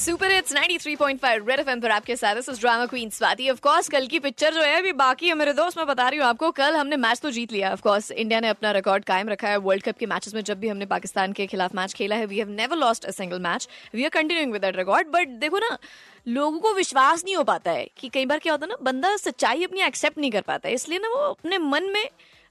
Super hits 93.5 red FM पर आपके साथ इस drama queen Swati of course कल की पिक्चर जो है, अभी बाकी है। मेरे दोस्त, मैं बता रही हूँ आपको, कल हमने मैच तो जीत लिया ऑफ़ कोर्स इंडिया ने अपना रिकॉर्ड कायम रखा है वर्ल्ड कप के मैचेस में, जब भी हमने पाकिस्तान के खिलाफ मैच खेला है we have never lost a single match we are continuing with that record but देखो ना, लोगों को विश्वास नहीं हो पाता है कि कई बार क्या होता है ना, बंदा सच्चाई अपनी एक्सेप्ट नहीं कर पाता है। इसलिए ना, वो अपने मन में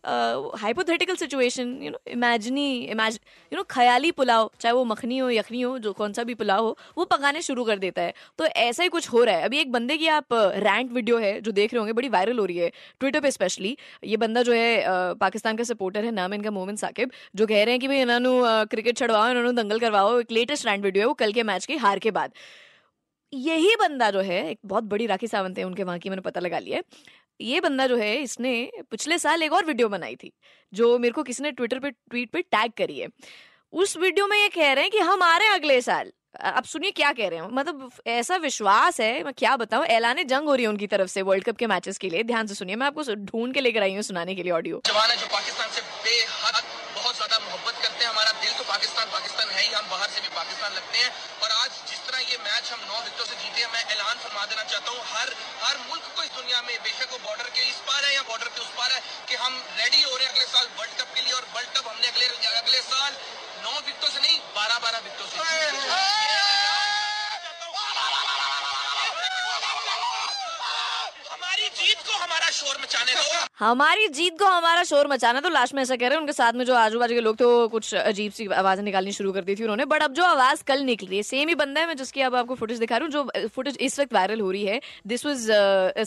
hypothetical situation you know imaginary image you know ख्याली पुलाव, चाहे वो मखनी हो, यखनी हो, जो कौन सा भी पुलाव हो, वो पकाने शुरू कर देता है। तो ऐसा ही कुछ हो रहा है। अभी एक बंदे की आप रैंट वीडियो है, जो देख रहे होंगे, बड़ी वायरल हो रही है ट्विटर पे स्पेशली ये बंदा जो है पाकिस्तान का सपोर्टर है, नाम इनका मोमिन साकिब, जो कह रहे हैं कि भाई इन्होंने क्रिकेट छड़वाओ, इन्होंने दंगल करवाओ, एक लेटेस्ट रैंट वीडियो है, वो कल के मैच के, हार के बाद। यही बंदा जो है, एक बहुत बड़ी राखी सावंत है उनके वहाँ की, मैंने पता लगा लिया ये बंदा जो है, इसने पिछले साल एक और वीडियो बनाई थी, जो मेरे को किसी ने ट्विटर पे, ट्वीट पे टैग करी है। उस वीडियो में ये कह रहे हैं कि हम आ रहे हैं अगले साल। अब सुनिए क्या कह रहे हैं। मतलब ऐसा विश्वास है, मैं क्या बताऊँ, ऐलाने जंग हो रही है उनकी तरफ़ से वर्ल्ड कप के मैचेस के लिए। ध्यान से सुनिए, मैं आपको ढूंढ के लेकर आई हूँ सुनाने के लिए ऑडियो। जवान है जो पाकिस्तान से बेहद बहुत ज़्यादा मोहब्बत करते हैं, हमारा दिल तो पाकिस्तान पाकिस्तान। हम बाहर से भी पाकिस्तान लगते हैं। और आज जिस तरह ये मैच हम नौ विकटों से जीते हैं, मैं ऐलान फरमा देना चाहता हूँ, हर हर मुल्क को इस दुनिया में, बेशक वो बॉर्डर के इस पार है या बॉर्डर के उस पार है, कि हम रेडी हो रहे हैं अगले साल वर्ल्ड कप के लिए, और वर्ल्ड कप हमने अगले अगले साल नौ विकटों से नहीं, बारह बारह विकेटों से जीत को हमारा शोर मचाने दो। हमारी जीत को हमारा शोर मचाना तो लास्ट में ऐसा कह रहे हैं उनके साथ में जो आजू बाजू के लोग थे वो कुछ अजीब सी आवाज़ें निकालनी शुरू कर दी थी उन्होंने। बट अब जो आवाज़ कल निकली है सेम ही बंदा है मैं जिसकी अब आपको फुटेज दिखा रही हूँ जो फुटेज इस वक्त वायरल हो रही है। This was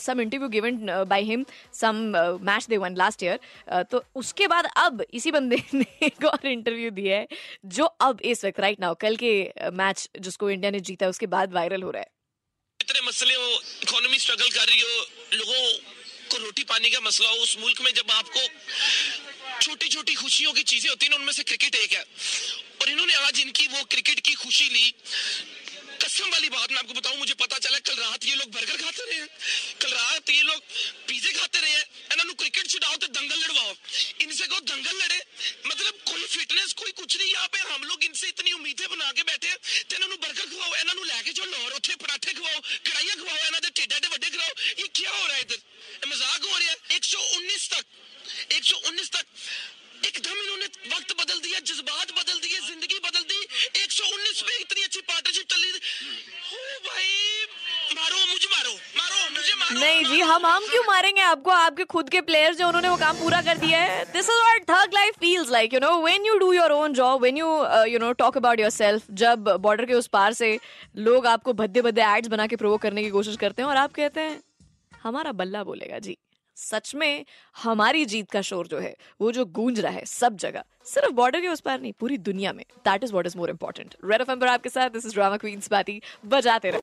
some interview given by him some match they won last year तो उसके बाद अब इसी बंदे ने एक और इंटरव्यू दिया है जो अब इस वक्त राइट नाउ कल के मैच जिसको इंडिया ने जीता उसके बाद वायरल हो रहा है। इतने मसले हो इकोनॉमी स्ट्रगल कर रही हो लोगों को रोटी पानी का मसला हो, उस मुल्क में जब आपको छोटी छोटी खुशियों की चीज़ें होती हैं उनमें से क्रिकेट एक है। और इन्होंने आज इनकी वो क्रिकेट की खुशी ली। कसम वाली बात मैं आपको बताऊँ, मुझे पता चला कल रात ये लोग बर्गर खाते रहे हैं। कल रात ये लोग पिज्जे खाते रहे हैं। इन्होंने क्रिकेट छुड़ाओ तो दंगल लड़वाओ। इनसे कहो दंगल लड़े। मतलब कोई फिटनेस कोई कुछ नहीं, यहाँ पे हम लोग इनसे इतनी उम्मीदें बना के बैठे तो इन्होंने बर्गर खवाओ, इन्होंने लैके जो लाहौर उठे पराठे खवाओ, कढ़ाइया खवाओ, इन्होंने टेडा 119 तक 119 तक एकदम इन्होंने वक्त बदल दिया, जज्बात बदल दिए, ज़िंदगी बदल दी 119 में इतनी अच्छी पार्टनरशिप चल। रही भाई, मारो, मुझे मारो मारो, मुझे मारो। नहीं जी, हम हम क्यों मारेंगे आपको? आपके खुद के प्लेयर्स जो उन्होंने वो काम पूरा कर दिया है। This is what third life feels like you know when you do your own job when you you know talk about yourself जब बॉर्डर के उस पार से लोग आपको भद्दे भद्दे एड्स बना के प्रोवोक करने की कोशिश करते हैं और आप कहते हैं, हमारा बल्ला बोलेगा जी। सच में हमारी जीत का शोर जो है, वो जो गूंज रहा है सब जगह, सिर्फ़ बॉर्डर के उस पार नहीं, पूरी दुनिया में that is what is more important red FM amber आपके साथ this is drama queens party बजाते रहे।